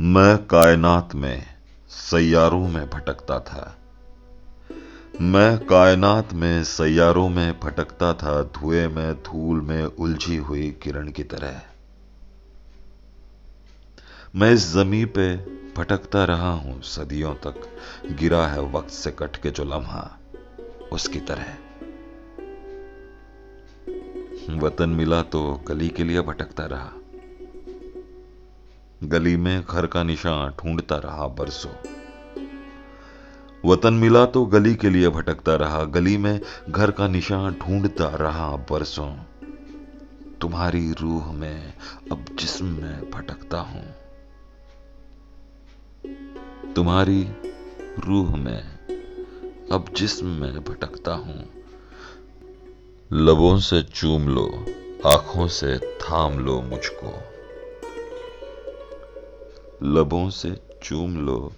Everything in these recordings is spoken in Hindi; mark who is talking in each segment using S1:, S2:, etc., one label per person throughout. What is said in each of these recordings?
S1: मैं कायनात में, सैयारों में भटकता था। मैं कायनात में, सैयारों में भटकता था, धुएँ में, धूल में उलझी हुई किरण की तरह। मैं इस जमी पे भटकता रहा हूँ सदियों तक, गिरा है वक्त से कट के जो लम्हा, उसकी तरह। वतन मिला तो गली के लिए भटकता रहा। गली में घर का निशान ढूंढता रहा बरसों। वतन मिला तो गली के लिए भटकता रहा, गली में घर का निशान ढूंढता रहा बरसों। तुम्हारी रूह में अब जिस्म में भटकता हूँ। तुम्हारी रूह में अब जिस्म में भटकता हूँ। लबों से चूम लो, आँखों से थाम लो मुझको। लबों से चूम लो,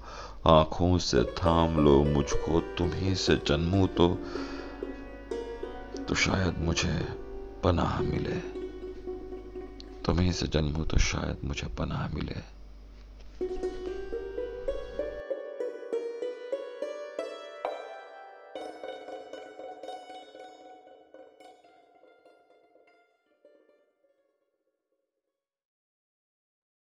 S1: आँखों से थाम लो, मुझको तुम्ही से जन्मू तो तो शायद मुझे पनाह मिले। तुम्ही से जन्मू तो शायद मुझे पनाह मिले।